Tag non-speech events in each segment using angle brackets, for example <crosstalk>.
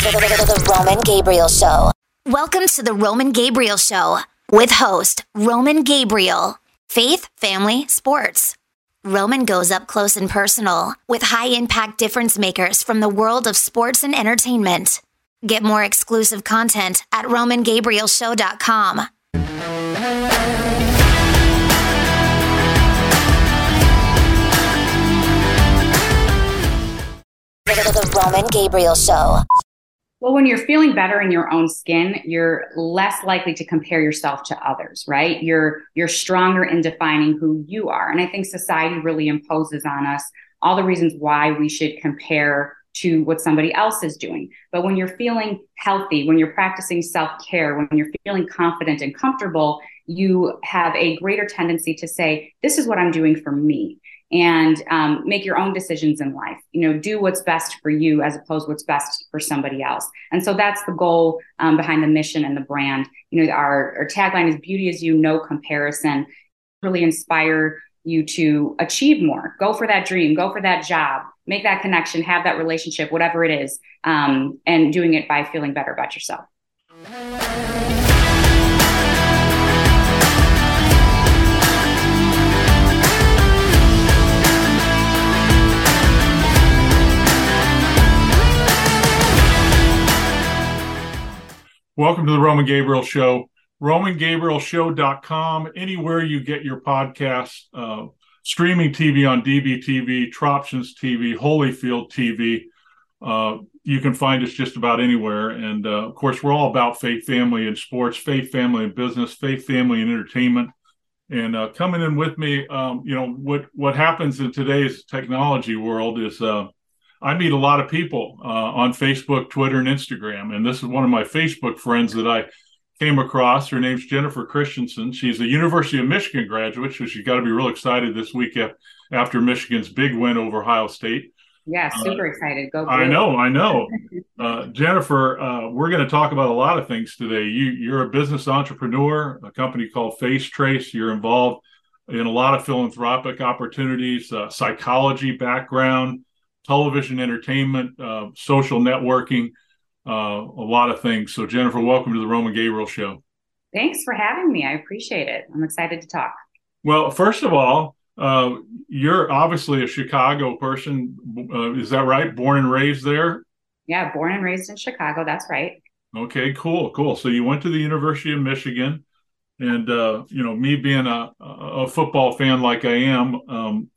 The Roman Gabriel Show. Welcome to the Roman Gabriel Show with host Roman Gabriel. Faith, family, sports. Roman goes up close and personal with high impact difference makers from the world of sports and entertainment. Get more exclusive content at RomanGabrielShow.com. The Roman Gabriel Show. Well, when you're feeling better in your own skin, you're less likely to compare yourself to others, right? You're you're stronger in defining who you are. And I think society really imposes on us all the reasons why we should compare to what somebody else is doing. But when you're feeling healthy, when you're practicing self-care, when you're feeling confident and comfortable, you have a greater tendency to say, this is what I'm doing for me and um, make your own decisions in life. You know do what's best for you as opposed to what's best for somebody else. And so that's the goal um, behind the mission and the brand. You know our, our tagline is beauty is you no comparison. Really inspire you to achieve more. Go for that dream. Go for that job. Make that connection. Have that relationship whatever it is um, and doing it by feeling better about yourself Welcome to the Roman Gabriel Show. RomanGabrielShow.com, anywhere you get your podcasts, uh, streaming TV on DBTV, Troptions TV, Holyfield TV. Uh, you can find us just about anywhere. And uh, of course, we're all about faith, family, and sports, faith, family, and business, faith, family, and entertainment. And uh, coming in with me, um, you know, what what happens in today's technology world is uh, I meet a lot of people uh, on Facebook, Twitter, and Instagram. And this is one of my Facebook friends that I came across. Her name's Jennifer Christenson. She's a University of Michigan graduate, so she's got to be real excited this week after Michigan's big win over Ohio State. Yeah, uh, super uh, excited. Go. I know, I know. <laughs> Uh, Jennifer, uh, we're going to talk about a lot of things today. You, you're a business entrepreneur, a company called FaceTrace. You're involved in a lot of philanthropic opportunities, uh, psychology background television entertainment, uh, social networking, uh, a lot of things. So, Jennifer, welcome to the Roman Gabriel Show. Thanks for having me. I appreciate it. I'm excited to talk. Well, first of all, uh, you're obviously a Chicago person. Uh, is that right? Born and raised there? Yeah, born and raised in Chicago. That's right. Okay, cool, cool. So you went to the University of Michigan, and uh, you know, me being a, a football fan like I am, um,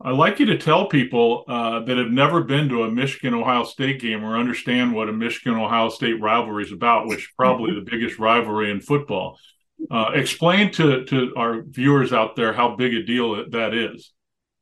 I'd like you to tell people uh, that have never been to a Michigan Ohio State game or understand what a Michigan Ohio State rivalry is about, which is probably the biggest rivalry in football. Uh, explain to, to our viewers out there how big a deal that is.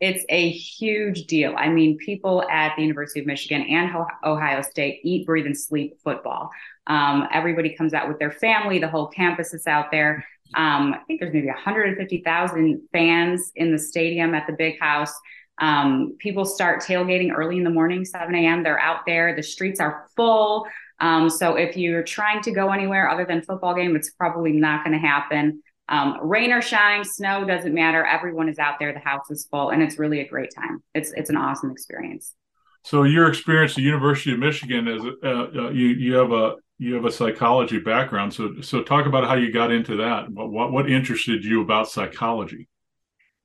It's a huge deal. I mean, people at the University of Michigan and Ohio State eat, breathe, and sleep football. Um, everybody comes out with their family. The whole campus is out there. Um, I think there's maybe 150,000 fans in the stadium at the big house. Um, people start tailgating early in the morning, 7 a.m. They're out there. The streets are full. Um, so if you're trying to go anywhere other than football game, it's probably not going to happen. Um, rain or shine, snow doesn't matter. Everyone is out there. The house is full, and it's really a great time. It's it's an awesome experience. So your experience at the University of Michigan is uh, uh, you you have a you have a psychology background. So so talk about how you got into that. What what, what interested you about psychology?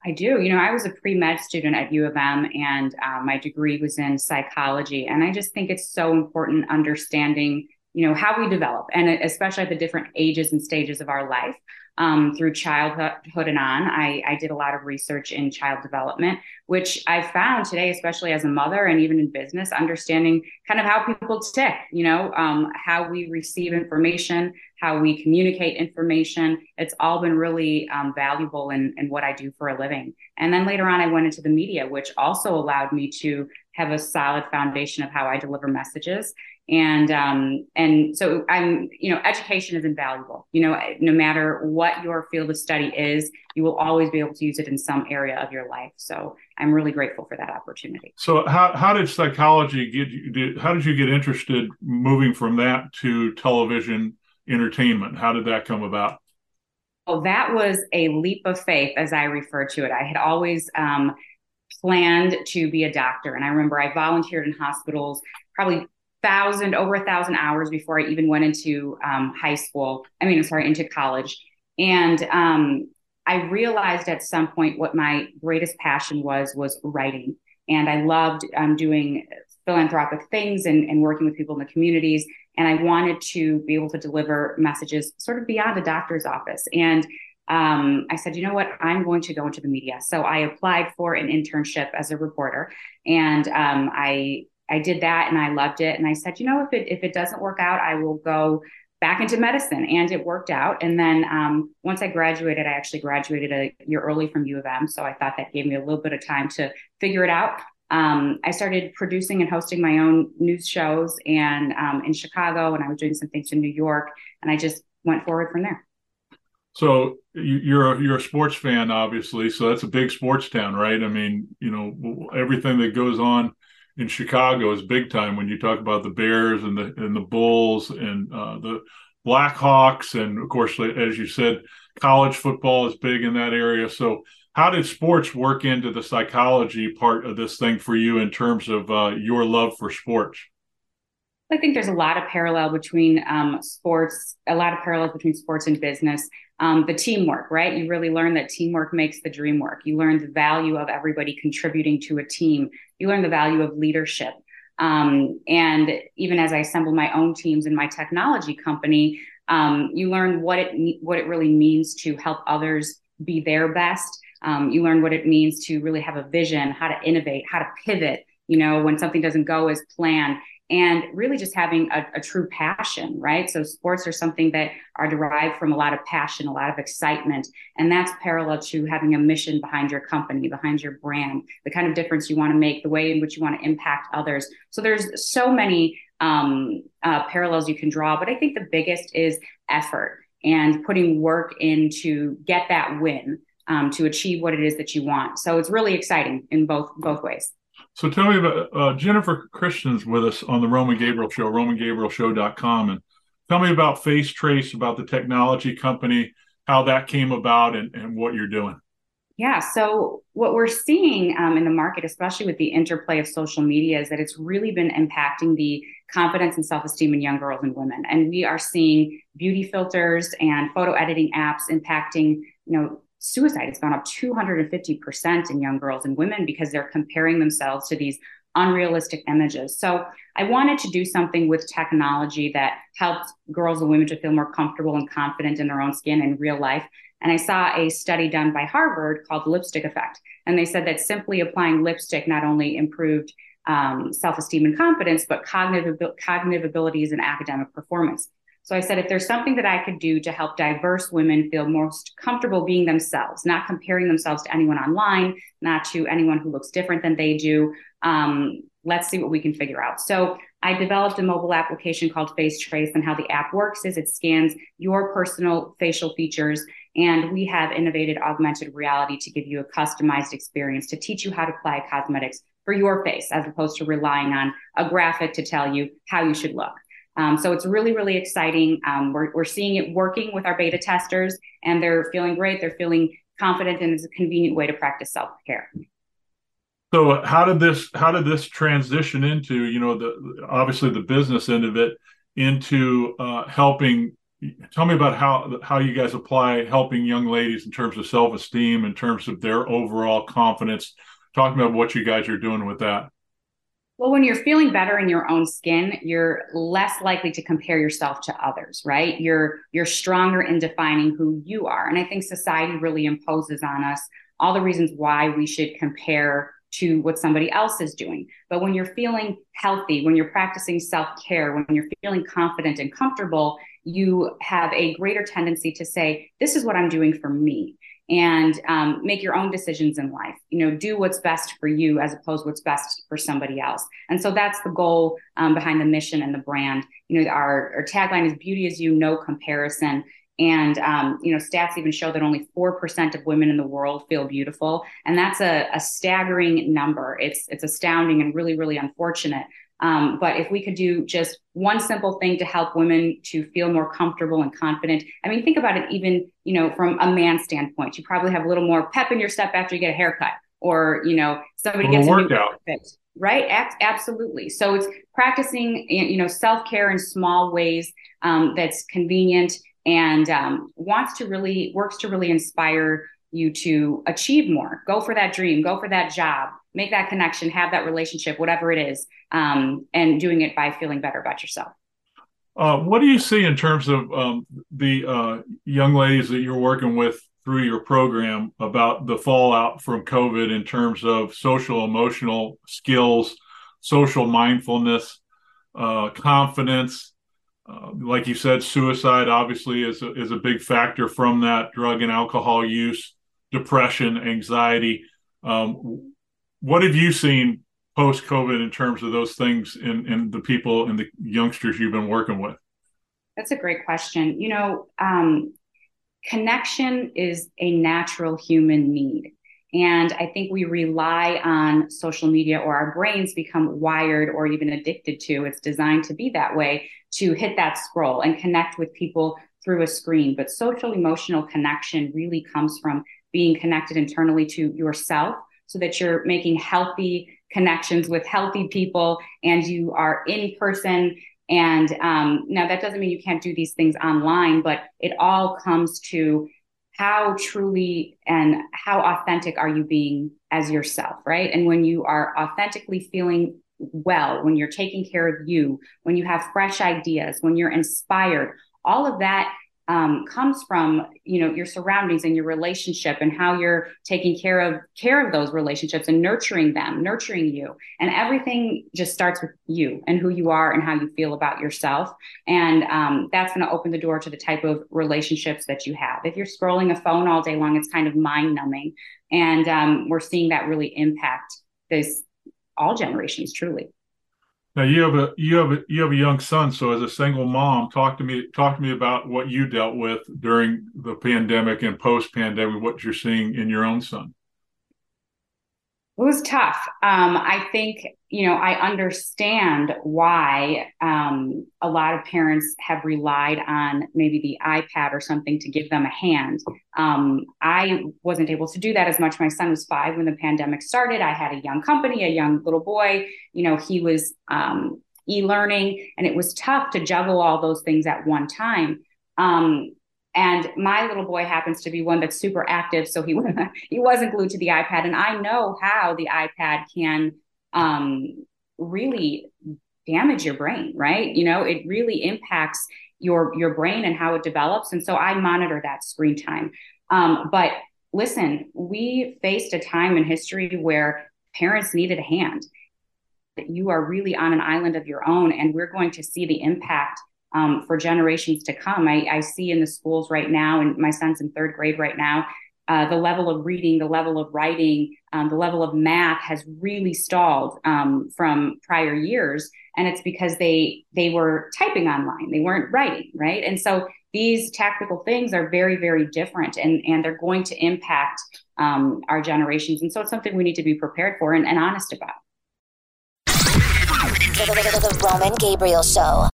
I do. You know, I was a pre med student at U of M, and um, my degree was in psychology. And I just think it's so important understanding, you know, how we develop, and especially at the different ages and stages of our life um, through childhood and on. I, I, did a lot of research in child development, which I found today, especially as a mother and even in business, understanding kind of how people tick, you know, um, how we receive information, how we communicate information. It's all been really um, valuable in, in what I do for a living. And then later on, I went into the media, which also allowed me to have a solid foundation of how I deliver messages and um, and so i'm you know education is invaluable. You know no matter what your field of study is you will always be able to use it in some area of your life. So i'm really grateful for that opportunity. So how, how did psychology get you did, how did you get interested moving from that to television entertainment? How did that come about? Well that was a leap of faith as i refer to it. I had always um, planned to be a doctor. And i remember i volunteered in hospitals probably thousand over a thousand hours before I even went into um, high school. I mean, I'm sorry, into college, and um, I realized at some point what my greatest passion was was writing, and I loved um, doing philanthropic things and, and working with people in the communities. And I wanted to be able to deliver messages sort of beyond a doctor's office. And um, I said, you know what, I'm going to go into the media. So I applied for an internship as a reporter, and um, I I did that and I loved it. And I said, you know, if it if it doesn't work out, I will go back into medicine. And it worked out. And then um, once I graduated, I actually graduated a year early from U of M. So I thought that gave me a little bit of time to figure it out. Um, I started producing and hosting my own news shows and um, in Chicago, and I was doing some things in New York, and I just went forward from there. So you're a, you're a sports fan, obviously. So that's a big sports town, right? I mean, you know, everything that goes on in Chicago is big time when you talk about the Bears and the and the Bulls and uh, the Blackhawks, and of course, as you said, college football is big in that area. So, how did sports work into the psychology part of this thing for you in terms of uh, your love for sports? I think there's a lot of parallel between um, sports, a lot of parallels between sports and business. Um, the teamwork, right? You really learn that teamwork makes the dream work. You learn the value of everybody contributing to a team. You learn the value of leadership. Um, and even as I assemble my own teams in my technology company, um, you learn what it what it really means to help others be their best. Um, you learn what it means to really have a vision, how to innovate, how to pivot. You know, when something doesn't go as planned, and really just having a, a, true passion, right? So sports are something that are derived from a lot of passion, a lot of excitement, and that's parallel to having a mission behind your company, behind your brand, the kind of difference you want to make, the way in which you want to impact others. So there's so many um, uh, parallels you can draw, but I think the biggest is effort and putting work in to get that win. Um, to achieve what it is that you want. So it's really exciting in both both ways. So tell me about uh, Jennifer Christian's with us on the Roman Gabriel Show, RomanGabrielShow.com, and tell me about FaceTrace, about the technology company, how that came about, and, and what you're doing. Yeah. So what we're seeing um, in the market, especially with the interplay of social media, is that it's really been impacting the confidence and self-esteem in young girls and women. And we are seeing beauty filters and photo editing apps impacting, you know, suicide has gone up 250% in young girls and women because they're comparing themselves to these unrealistic images. So I wanted to do something with technology that helped girls and women to feel more comfortable and confident in their own skin in real life. And I saw a study done by Harvard called the lipstick effect. And they said that simply applying lipstick not only improved um, self esteem and confidence, but cognitive, cognitive abilities and academic performance. So I said, if there's something that I could do to help diverse women feel most comfortable being themselves, not comparing themselves to anyone online, not to anyone who looks different than they do, um, let's see what we can figure out. So I developed a mobile application called FaceTrace, and how the app works is it scans your personal facial features, and we have innovated augmented reality to give you a customized experience to teach you how to apply cosmetics for your face, as opposed to relying on a graphic to tell you how you should look. Um, so it's really, really exciting. Um, we're, we're seeing it working with our beta testers, and they're feeling great. They're feeling confident, and it's a convenient way to practice self care. So how did this how did this transition into you know the obviously the business end of it into uh, helping? Tell me about how how you guys apply helping young ladies in terms of self esteem, in terms of their overall confidence. Talking about what you guys are doing with that. Well, when you're feeling better in your own skin, you're less likely to compare yourself to others, right? You're you're stronger in defining who you are. And I think society really imposes on us all the reasons why we should compare to what somebody else is doing. But when you're feeling healthy, when you're practicing self-care, when you're feeling confident and comfortable, you have a greater tendency to say, this is what I'm doing for me and um, make your own decisions in life. You know do what's best for you as opposed to what's best for somebody else. And so that's the goal um, behind the mission and the brand. You know our, our tagline is beauty is you no comparison. And um, you know stats even show that only 4% of women in the world feel beautiful. And that's a, a staggering number. It's it's astounding and really really unfortunate um, but if we could do just one simple thing to help women to feel more comfortable and confident, I mean, think about it even, you know, from a man's standpoint, you probably have a little more pep in your step after you get a haircut, or you know somebody gets a workout. Fit, right? Absolutely. So it's practicing you know self-care in small ways um, that's convenient and um, wants to really works to really inspire you to achieve more. Go for that dream. Go for that job. Make that connection. Have that relationship whatever it is um, and doing it by feeling better about yourself. Uh, what do you see in terms of um, the uh, young ladies that you're working with through your program about the fallout from COVID in terms of social emotional skills, social mindfulness, uh, confidence. Uh, like you said, suicide obviously is a, is a big factor from that drug and alcohol use, depression, anxiety. Um, what have you seen post COVID in terms of those things in, the people and the youngsters you've been working with? That's a great question. You know, um, connection is a natural human need. And I think we rely on social media or our brains become wired or even addicted to. It's designed to be that way to hit that scroll and connect with people through a screen. But social emotional connection really comes from being connected internally to yourself so that you're making healthy connections with healthy people and you are in person and um, now that doesn't mean you can't do these things online, but it all comes to how truly and how authentic are you being as yourself, right? And when you are authentically feeling well, when you're taking care of you, when you have fresh ideas, when you're inspired, all of that um, comes from you know your surroundings and your relationship and how you're taking care of care of those relationships and nurturing them nurturing you. And everything just starts with you and who you are and how you feel about yourself. And um, that's going to open the door to the type of relationships that you have. If you're scrolling a phone all day long it's kind of mind numbing and um, we're seeing that really impact this all generations truly now you have a you have a you have a young son. So as a single mom, talk to me talk to me about what you dealt with during the pandemic and post pandemic. What you're seeing in your own son. It was tough. Um, I think, you know, I understand why um, a lot of parents have relied on maybe the iPad or something to give them a hand. Um, I wasn't able to do that as much. My son was five when the pandemic started. I had a young company, a young little boy. You know, he was um, e learning, and it was tough to juggle all those things at one time. Um, and my little boy happens to be one that's super active, so he <laughs> he wasn't glued to the iPad. And I know how the iPad can um, really damage your brain, right? You know, it really impacts your your brain and how it develops. And so I monitor that screen time. Um, but listen, we faced a time in history where parents needed a hand. You are really on an island of your own, and we're going to see the impact um, for generations to come. I, I, see in the schools right now, and my son's in third grade right now, uh, the level of reading, the level of writing, um, the level of math has really stalled um, from prior years, and it's because they they were typing online, they weren't writing, right? And so these tactical things are very very different, and and they're going to impact um, our generations, and so it's something we need to be prepared for and, and honest about. The Roman Gabriel Show.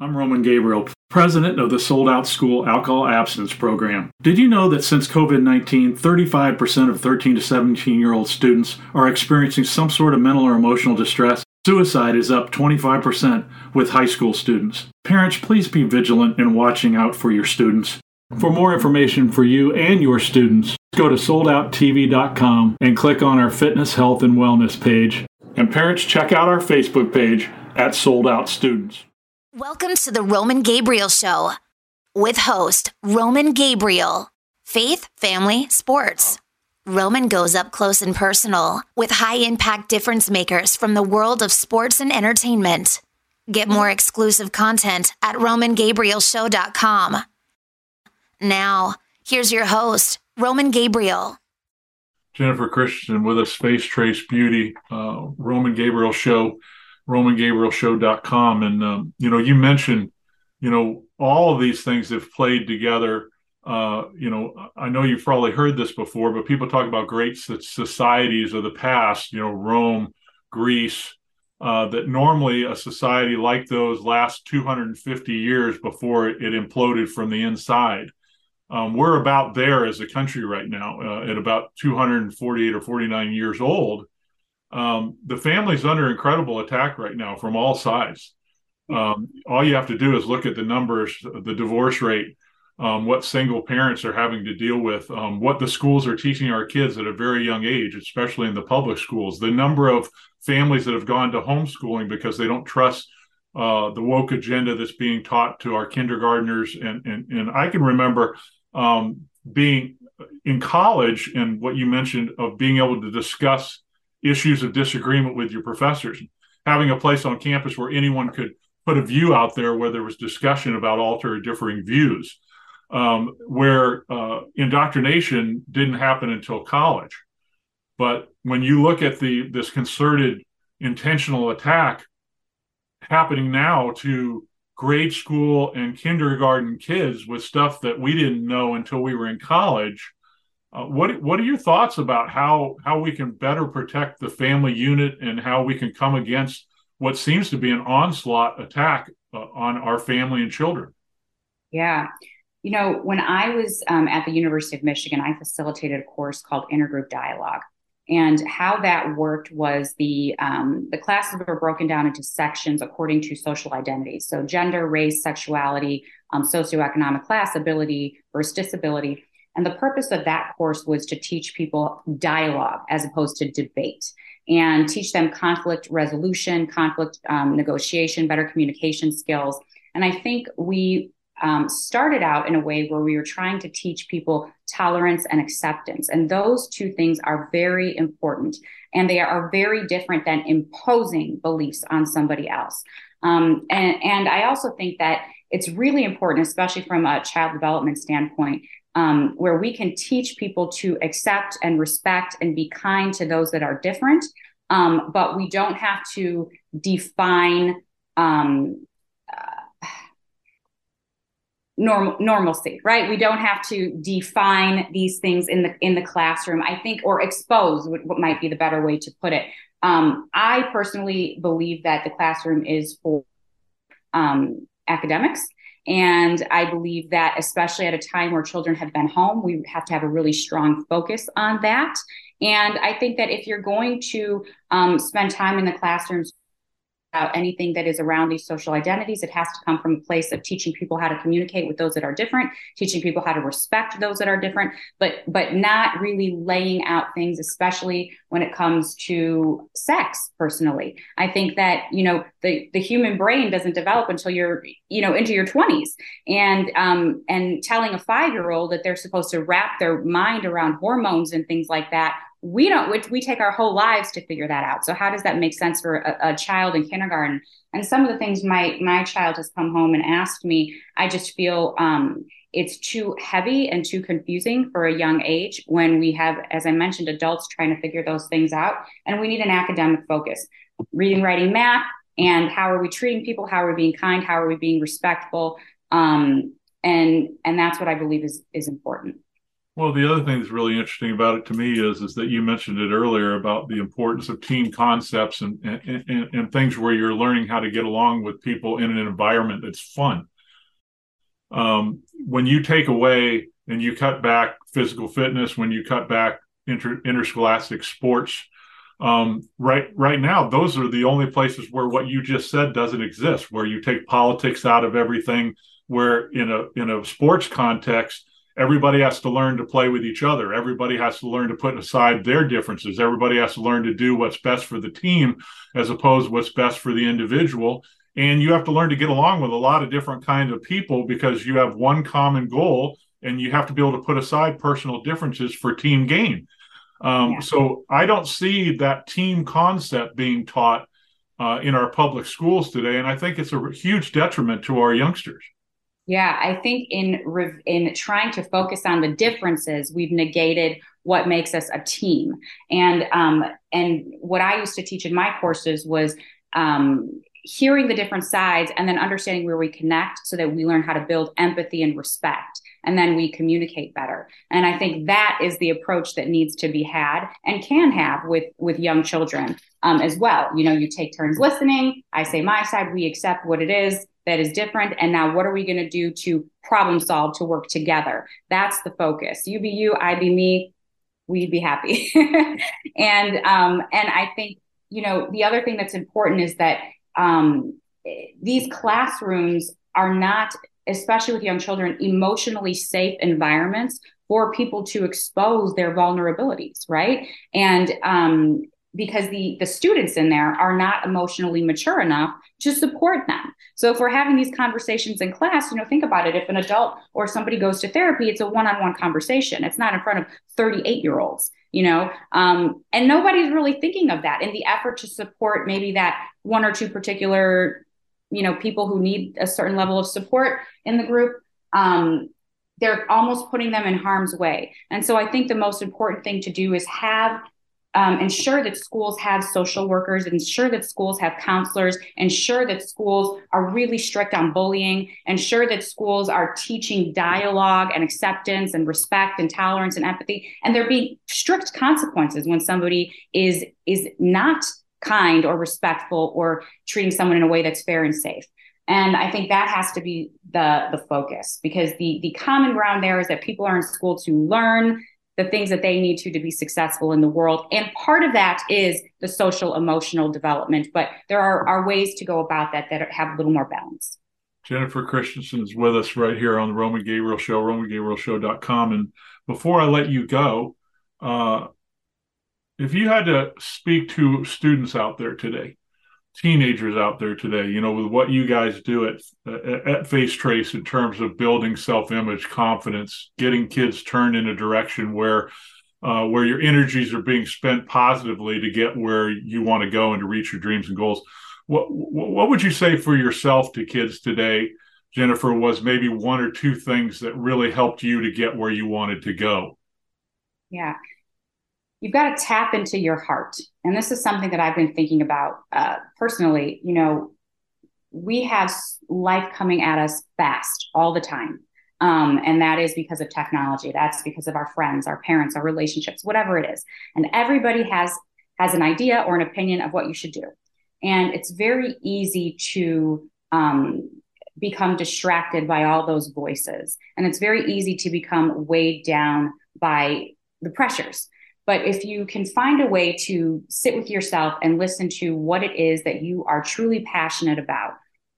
I'm Roman Gabriel, president of the Sold Out School Alcohol Abstinence Program. Did you know that since COVID 19, 35% of 13 to 17 year old students are experiencing some sort of mental or emotional distress? Suicide is up 25% with high school students. Parents, please be vigilant in watching out for your students. For more information for you and your students, go to soldouttv.com and click on our fitness, health, and wellness page. And parents, check out our Facebook page at Sold Out Students. Welcome to the Roman Gabriel Show with host Roman Gabriel. Faith, family, sports. Roman goes up close and personal with high impact difference makers from the world of sports and entertainment. Get more exclusive content at RomanGabrielShow.com. Now, here's your host, Roman Gabriel. Jennifer Christenson with us, FaceTrace Beauty, uh, Roman Gabriel Show romangabrielshow.com. And, um, you know, you mentioned, you know, all of these things have played together. Uh, you know, I know you've probably heard this before, but people talk about great societies of the past, you know, Rome, Greece, uh, that normally a society like those last 250 years before it imploded from the inside. Um, we're about there as a country right now uh, at about 248 or 49 years old. Um, the family's under incredible attack right now from all sides. Um, all you have to do is look at the numbers, the divorce rate, um, what single parents are having to deal with, um, what the schools are teaching our kids at a very young age, especially in the public schools, the number of families that have gone to homeschooling because they don't trust uh, the woke agenda that's being taught to our kindergartners. And, and, and I can remember um, being in college and what you mentioned of being able to discuss issues of disagreement with your professors, having a place on campus where anyone could put a view out there where there was discussion about alter or differing views, um, where uh, indoctrination didn't happen until college. But when you look at the this concerted intentional attack happening now to grade school and kindergarten kids with stuff that we didn't know until we were in college. Uh, what what are your thoughts about how how we can better protect the family unit and how we can come against what seems to be an onslaught attack uh, on our family and children? Yeah. You know, when I was um, at the University of Michigan, I facilitated a course called Intergroup Dialogue. And how that worked was the um, the classes were broken down into sections according to social identities. So gender, race, sexuality, um, socioeconomic class, ability versus disability. And the purpose of that course was to teach people dialogue as opposed to debate and teach them conflict resolution, conflict um, negotiation, better communication skills. And I think we um, started out in a way where we were trying to teach people tolerance and acceptance. And those two things are very important. And they are very different than imposing beliefs on somebody else. Um, and, and I also think that it's really important, especially from a child development standpoint, um, where we can teach people to accept and respect and be kind to those that are different. Um, but we don't have to define um, normal normalcy right? We don't have to define these things in the in the classroom i think or expose what, what might be the better way to put it. Um, i personally believe that the classroom is for um, academics and i believe that especially at a time where children have been home we have to have a really strong focus on that. And i think that if you're going to um, spend time in the classrooms anything that is around these social identities. It has to come from a place of teaching people how to communicate with those that are different, teaching people how to respect those that are different, but but not really laying out things, especially when it comes to sex. Personally, I think that you know the the human brain doesn't develop until you're you know into your 20s, and um and telling a five year old that they're supposed to wrap their mind around hormones and things like that we don't we, we, take our whole lives to figure that out. So how does that make sense for a, a, child in kindergarten? And some of the things my my child has come home and asked me i just feel um, it's too heavy and too confusing for a young age when we have as i mentioned adults trying to figure those things out. And we need an academic focus. Reading writing math and how are we treating people? How are we being kind? How are we being respectful? Um, and and that's what i believe is is important well, the other thing that's really interesting about it to me is is that you mentioned it earlier about the importance of team concepts and and, and, and things where you're learning how to get along with people in an environment that's fun. Um, when you take away and you cut back physical fitness, when you cut back inter, interscholastic sports, um, right right now those are the only places where what you just said doesn't exist. Where you take politics out of everything, where in a in a sports context everybody has to learn to play with each other. Everybody has to learn to put aside their differences. Everybody has to learn to do what's best for the team as opposed to what's best for the individual. And you have to learn to get along with a lot of different kinds of people because you have one common goal and you have to be able to put aside personal differences for team gain. Um, yeah. So I don't see that team concept being taught uh, in our public schools today. And I think it's a huge detriment to our youngsters. Yeah, I think in in trying to focus on the differences, we've negated what makes us a team. And um, and what I used to teach in my courses was um, hearing the different sides and then understanding where we connect, so that we learn how to build empathy and respect, and then we communicate better. And I think that is the approach that needs to be had and can have with with young children um, as well. You know, you take turns listening. I say my side, we accept what it is that is different. And now what are we going to do to problem solve to work together? That's the focus. You be you, I be me, we'd be happy. <laughs> and um, and I think, you know, the other thing that's important is that um, these classrooms are not, especially with young children, emotionally safe environments for people to expose their vulnerabilities, right? And um, because the the students in there are not emotionally mature enough to support them. So if we're having these conversations in class, you know, think about it. If an adult or somebody goes to therapy, it's a one-on-one conversation. It's not in front of 38-year-olds, you know, um, and nobody's really thinking of that in the effort to support maybe that one or two particular, you know, people who need a certain level of support in the group. Um, they're almost putting them in harm's way. And so I think the most important thing to do is have um, ensure that schools have social workers, ensure that schools have counselors, ensure that schools are really strict on bullying, ensure that schools are teaching dialogue and acceptance and respect and tolerance and empathy, and there be strict consequences when somebody is is not kind or respectful or treating someone in a way that's fair and safe. And I think that has to be the the focus because the the common ground there is that people are in school to learn the things that they need to to be successful in the world. And part of that is the social emotional development, but there are, are ways to go about that that have a little more balance. Jennifer Christenson is with us right here on the Roman Gabriel Show, romangabrielshow.com. And before I let you go, uh, if you had to speak to students out there today, teenagers out there today, you know, with what you guys do at at FaceTrace in terms of building self-image, confidence, getting kids turned in a direction where uh, where your energies are being spent positively to get where you want to go and to reach your dreams and goals. What what would you say for yourself to kids today, Jennifer? Was maybe one or two things that really helped you to get where you wanted to go? Yeah, you've got to tap into your heart. And this is something that I've been thinking about uh, personally. You know, we have life coming at us fast all the time. Um, and that is because of technology. That's because of our friends, our parents, our relationships, whatever it is. And everybody has has an idea or an opinion of what you should do. And it's very easy to um, become distracted by all those voices. And it's very easy to become weighed down by the pressures. But if you can find a way to sit with yourself and listen to what it is that you are truly passionate about,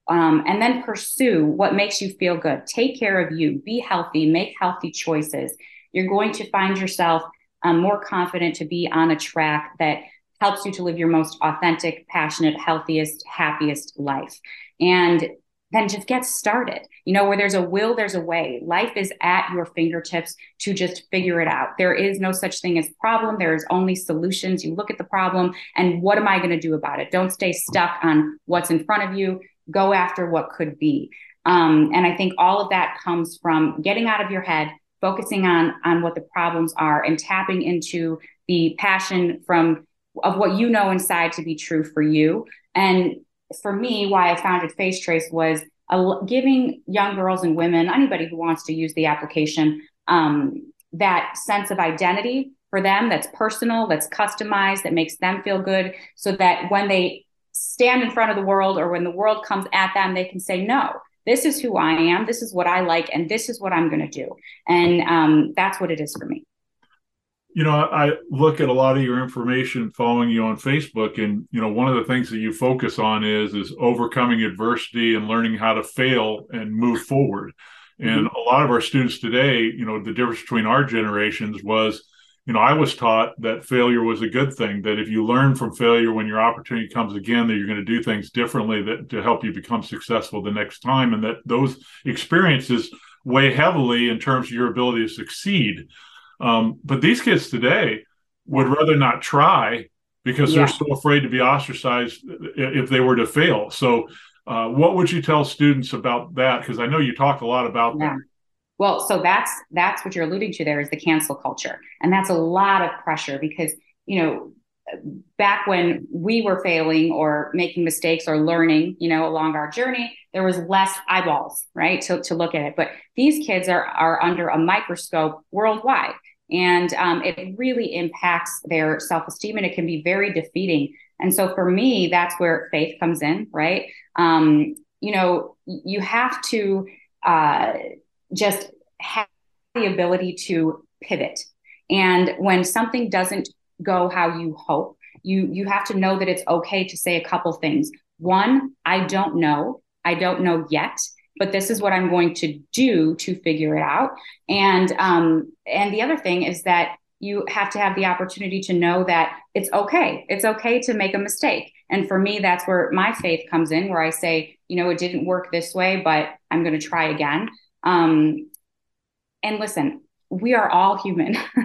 um, and then pursue what makes you feel good, take care of you, be healthy, make healthy choices, you're going to find yourself um, more confident to be on a track that helps you to live your most authentic, passionate, healthiest, happiest life. And then just get started. You know, where there's a will, there's a way. Life is at your fingertips to just figure it out. There is no such thing as problem. There is only solutions. You look at the problem and what am I going to do about it? Don't stay stuck on what's in front of you. Go after what could be. Um, and I think all of that comes from getting out of your head, focusing on on what the problems are, and tapping into the passion from of what you know inside to be true for you. And for me, why I founded FaceTrace was a, giving young girls and women, anybody who wants to use the application, um, that sense of identity for them that's personal, that's customized, that makes them feel good, so that when they stand in front of the world or when the world comes at them, they can say, no, this is who I am, this is what I like, and this is what I'm going to do. And um, that's what it is for me you know, I look at a lot of your information following you on Facebook, and you know, one of the things that you focus on is is overcoming adversity and learning how to fail and move forward. Mm-hmm. And a lot of our students today, you know, the difference between our generations was, you know, I was taught that failure was a good thing. That if you learn from failure when your opportunity comes again, that you're going to do things differently that to help you become successful the next time, and that those experiences weigh heavily in terms of your ability to succeed. Um, but these kids today would rather not try because yeah. they're so afraid to be ostracized if they were to fail. So, uh, what would you tell students about that? Because I know you talk a lot about yeah. that. Well, so that's that's what you're alluding to there is the cancel culture, and that's a lot of pressure because you know back when we were failing or making mistakes or learning, you know, along our journey, there was less eyeballs, right, to, to look at it. But these kids are are under a microscope worldwide. And um, it really impacts their self esteem and it can be very defeating. And so for me, that's where faith comes in, right? Um, you know, you have to uh, just have the ability to pivot. And when something doesn't go how you hope, you you have to know that it's okay to say a couple things. One, I don't know. I don't know yet, but this is what I'm going to do to figure it out. And um, and the other thing is that you have to have the opportunity to know that it's okay. It's okay to make a mistake. And for me, that's where my faith comes in, where I say, you know, it didn't work this way, but I'm going to try again. Um, and listen, we are all human. <laughs>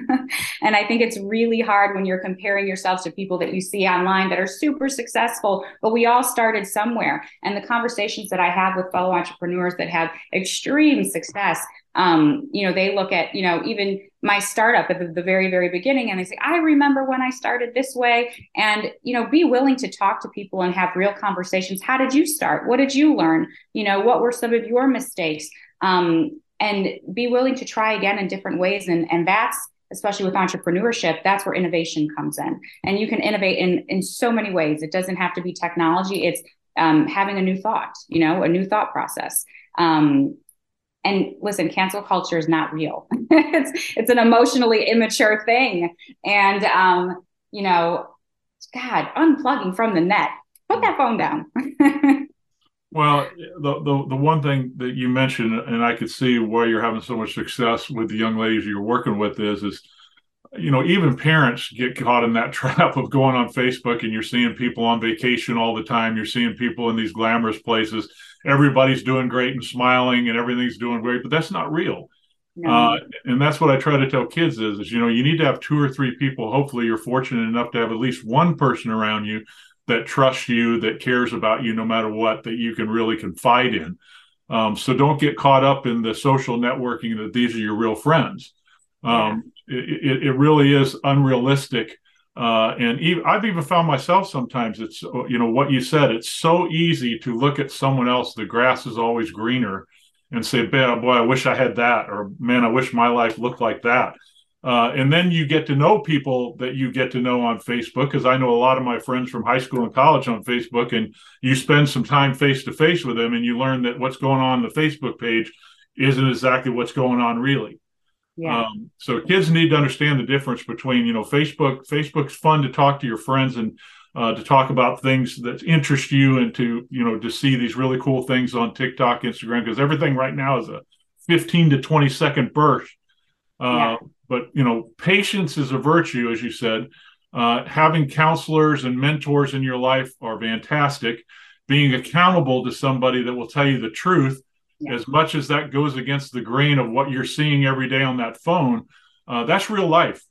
and I think it's really hard when you're comparing yourselves to people that you see online that are super successful, but we all started somewhere. And the conversations that I have with fellow entrepreneurs that have extreme success, um, you know, they look at, you know, even my startup at the, the very, very beginning and they say, I remember when I started this way. And, you know, be willing to talk to people and have real conversations. How did you start? What did you learn? You know, what were some of your mistakes? Um, and be willing to try again in different ways. And, and that's, especially with entrepreneurship, that's where innovation comes in. And you can innovate in, in so many ways. It doesn't have to be technology. It's um, having a new thought, you know, a new thought process. Um, and listen, cancel culture is not real. <laughs> it's it's an emotionally immature thing. And um, you know, God, unplugging from the net. Put that phone down. <laughs> Well, the, the the one thing that you mentioned, and I could see why you're having so much success with the young ladies you're working with, is is you know even parents get caught in that <laughs> trap of going on Facebook and you're seeing people on vacation all the time. You're seeing people in these glamorous places. Everybody's doing great and smiling, and everything's doing great, but that's not real. No. Uh, and that's what I try to tell kids is, is you know you need to have two or three people. Hopefully, you're fortunate enough to have at least one person around you that trusts you, that cares about you no matter what, that you can really confide in. Um, so don't get caught up in the social networking that these are your real friends. Um, yeah. it, it, really is unrealistic. Uh, and even, I've even found myself sometimes it's, you know, what you said, it's so easy to look at someone else, the grass is always greener, and say, boy, I wish I had that, or man, I wish my life looked like that. Uh, and then you get to know people that you get to know on Facebook, because I know a lot of my friends from high school and college on Facebook, and you spend some time face to face with them, and you learn that what's going on, on the Facebook page isn't exactly what's going on really. Yeah. Um, so kids need to understand the difference between you know Facebook. Facebook's fun to talk to your friends and uh, to talk about things that interest you, and to you know to see these really cool things on TikTok, Instagram, because everything right now is a 15 to 20 second burst. Uh, yeah but you know, patience is a virtue, as you said. Uh, having counselors and mentors in your life are fantastic. Being accountable to somebody that will tell you the truth, yeah. as much as that goes against the grain of what you're seeing every day on that phone, uh, that's real life.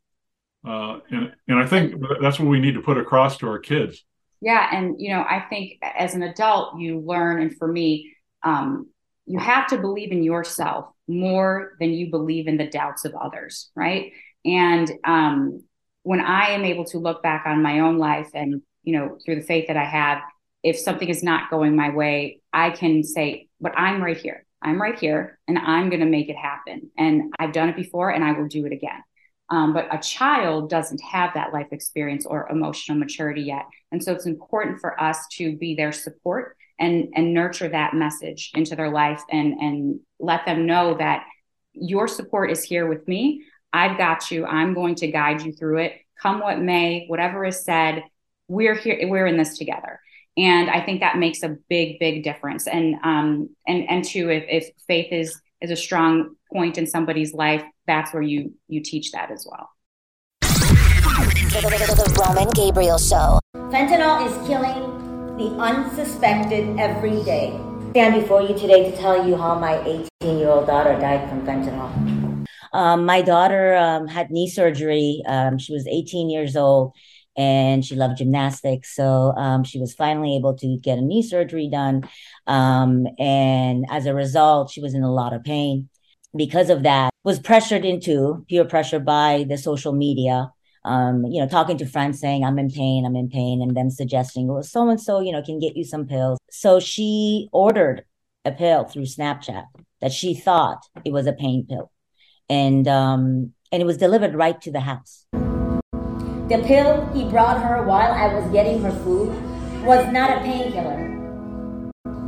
Uh, and and I think that's what we need to put across to our kids. Yeah, and you know, I think as an adult, you learn, and for me, um, you have to believe in yourself more than you believe in the doubts of others, right? And um, when I am able to look back on my own life and, you know, through the faith that I have, if something is not going my way, I can say, but I'm right here. I'm right here and I'm going to make it happen. And I've done it before and I will do it again. Um, but a child doesn't have that life experience or emotional maturity yet. And so it's important for us to be their support and and nurture that message into their life and and let them know that your support is here with me. I've got you. I'm going to guide you through it. Come what may whatever is said we're here we're in this together. And i think that makes a big big difference. And um and and two if, if faith is is a strong point in somebody's life that's where you you teach that as well. The roman gabriel show. Fentanyl is killing the unsuspected every day. I stand before you today to tell you how my 18 year old daughter died from fentanyl. Um, my daughter um, had knee surgery. Um, she was 18 years old and she loved gymnastics. So um, she was finally able to get a knee surgery done. Um, and as a result, she was in a lot of pain. Because of that, was pressured into peer pressure by the social media um, you know, talking to friends saying, I'm in pain, I'm in pain, and them suggesting, well, so and so, you know, can get you some pills. So she ordered a pill through Snapchat that she thought it was a pain pill. And um, and it was delivered right to the house. The pill he brought her while I was getting her food was not a painkiller.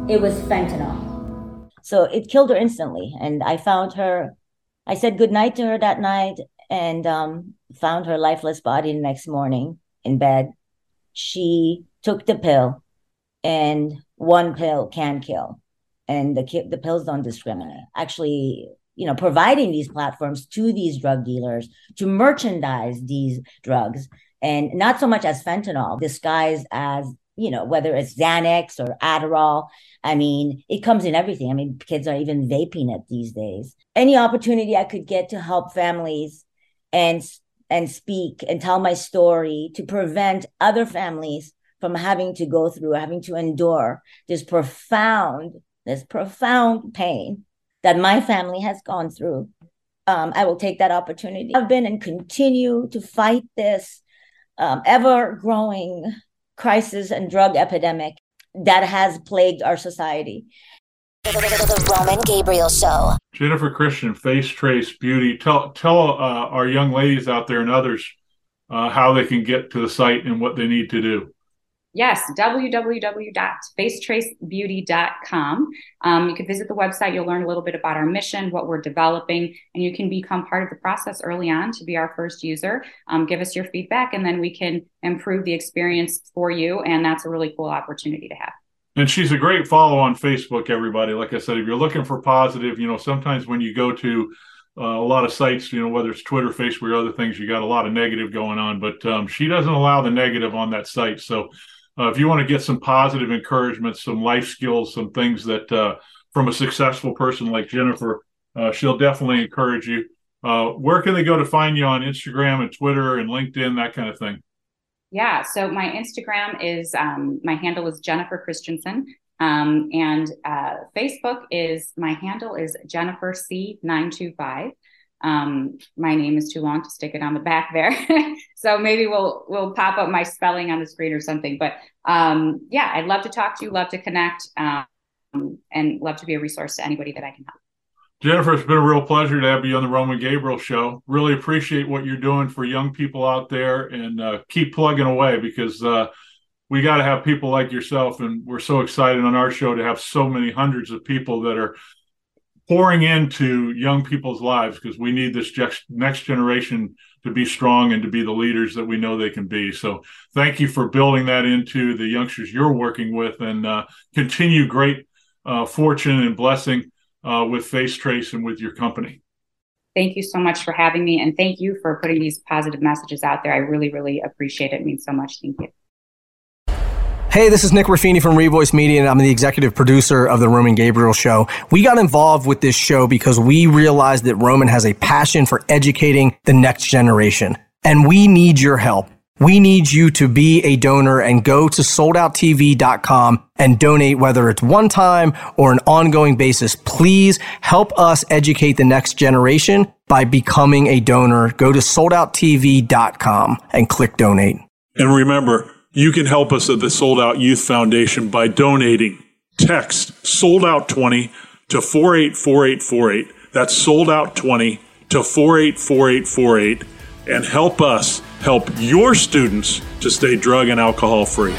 it was fentanyl. So it killed her instantly. And I found her, I said goodnight to her that night and um, found her lifeless body the next morning in bed. She took the pill, and one pill can kill. And the, the pills don't discriminate. Actually, you know, providing these platforms to these drug dealers to merchandise these drugs and not so much as fentanyl disguised as you know whether it's xanax or adderall i mean it comes in everything i mean kids are even vaping it these days any opportunity i could get to help families and and speak and tell my story to prevent other families from having to go through having to endure this profound this profound pain that my family has gone through um, i will take that opportunity i've been and continue to fight this um, ever growing crisis and drug epidemic that has plagued our society. The Roman Gabriel Show. Jennifer Christenson, Face Trace Beauty. Tell tell uh, our young ladies out there and others uh, how they can get to the site and what they need to do. Yes, www.facetracebeauty.com. Um, you can visit the website. You'll learn a little bit about our mission, what we're developing, and you can become part of the process early on to be our first user. Um, give us your feedback, and then we can improve the experience for you. And that's a really cool opportunity to have. And she's a great follow on Facebook, everybody. Like I said, if you're looking for positive, you know, sometimes when you go to uh, a lot of sites, you know, whether it's Twitter, Facebook, or other things, you got a lot of negative going on. But um, she doesn't allow the negative on that site. So uh, if you want to get some positive encouragement, some life skills, some things that uh, from a successful person like Jennifer, uh, she'll definitely encourage you. Uh, where can they go to find you on Instagram and Twitter and LinkedIn, that kind of thing? Yeah, so my Instagram is um, my handle is Jennifer Christenson, um, and uh, Facebook is my handle is Jennifer C nine two five. Um, my name is too long to stick it on the back there, <laughs> so maybe we'll we'll pop up my spelling on the screen or something. But um, yeah, I'd love to talk to you, love to connect, um, and love to be a resource to anybody that I can help. Jennifer, it's been a real pleasure to have you on the Roman Gabriel Show. Really appreciate what you're doing for young people out there, and uh, keep plugging away because uh, we got to have people like yourself, and we're so excited on our show to have so many hundreds of people that are pouring into young people's lives because we need this next generation to be strong and to be the leaders that we know they can be. So thank you for building that into the youngsters you're working with and uh, continue great uh, fortune and blessing uh, with FaceTrace and with your company. Thank you so much for having me. And thank you for putting these positive messages out there. I really, really appreciate it. It means so much. Thank you. Hey, this is Nick Ruffini from Revoice Media, and I'm the executive producer of the Roman Gabriel Show. We got involved with this show because we realized that Roman has a passion for educating the next generation. And we need your help. We need you to be a donor and go to soldouttv.com and donate, whether it's one time or an ongoing basis. Please help us educate the next generation by becoming a donor. Go to soldouttv.com and click donate. And remember, you can help us at the Sold Out Youth Foundation by donating. Text Sold Out 20 to 484848. That's Sold Out 20 to 484848 and help us help your students to stay drug and alcohol free.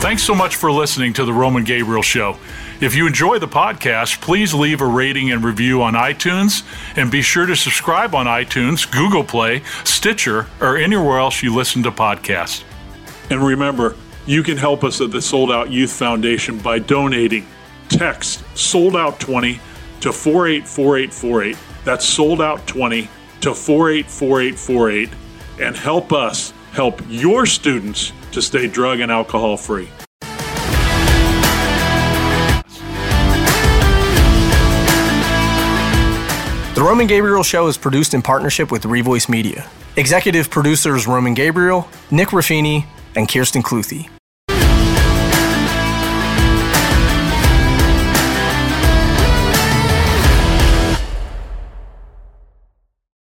Thanks so much for listening to the Roman Gabriel Show. If you enjoy the podcast, please leave a rating and review on iTunes and be sure to subscribe on iTunes, Google Play, Stitcher, or anywhere else you listen to podcasts. And remember, you can help us at the Sold Out Youth Foundation by donating. Text Sold Out 20 to 484848. That's Sold Out 20 to 484848 and help us help your students to stay drug and alcohol free. The Roman Gabriel Show is produced in partnership with Revoice Media. Executive producers Roman Gabriel, Nick Ruffini, and Kirsten Cluthy.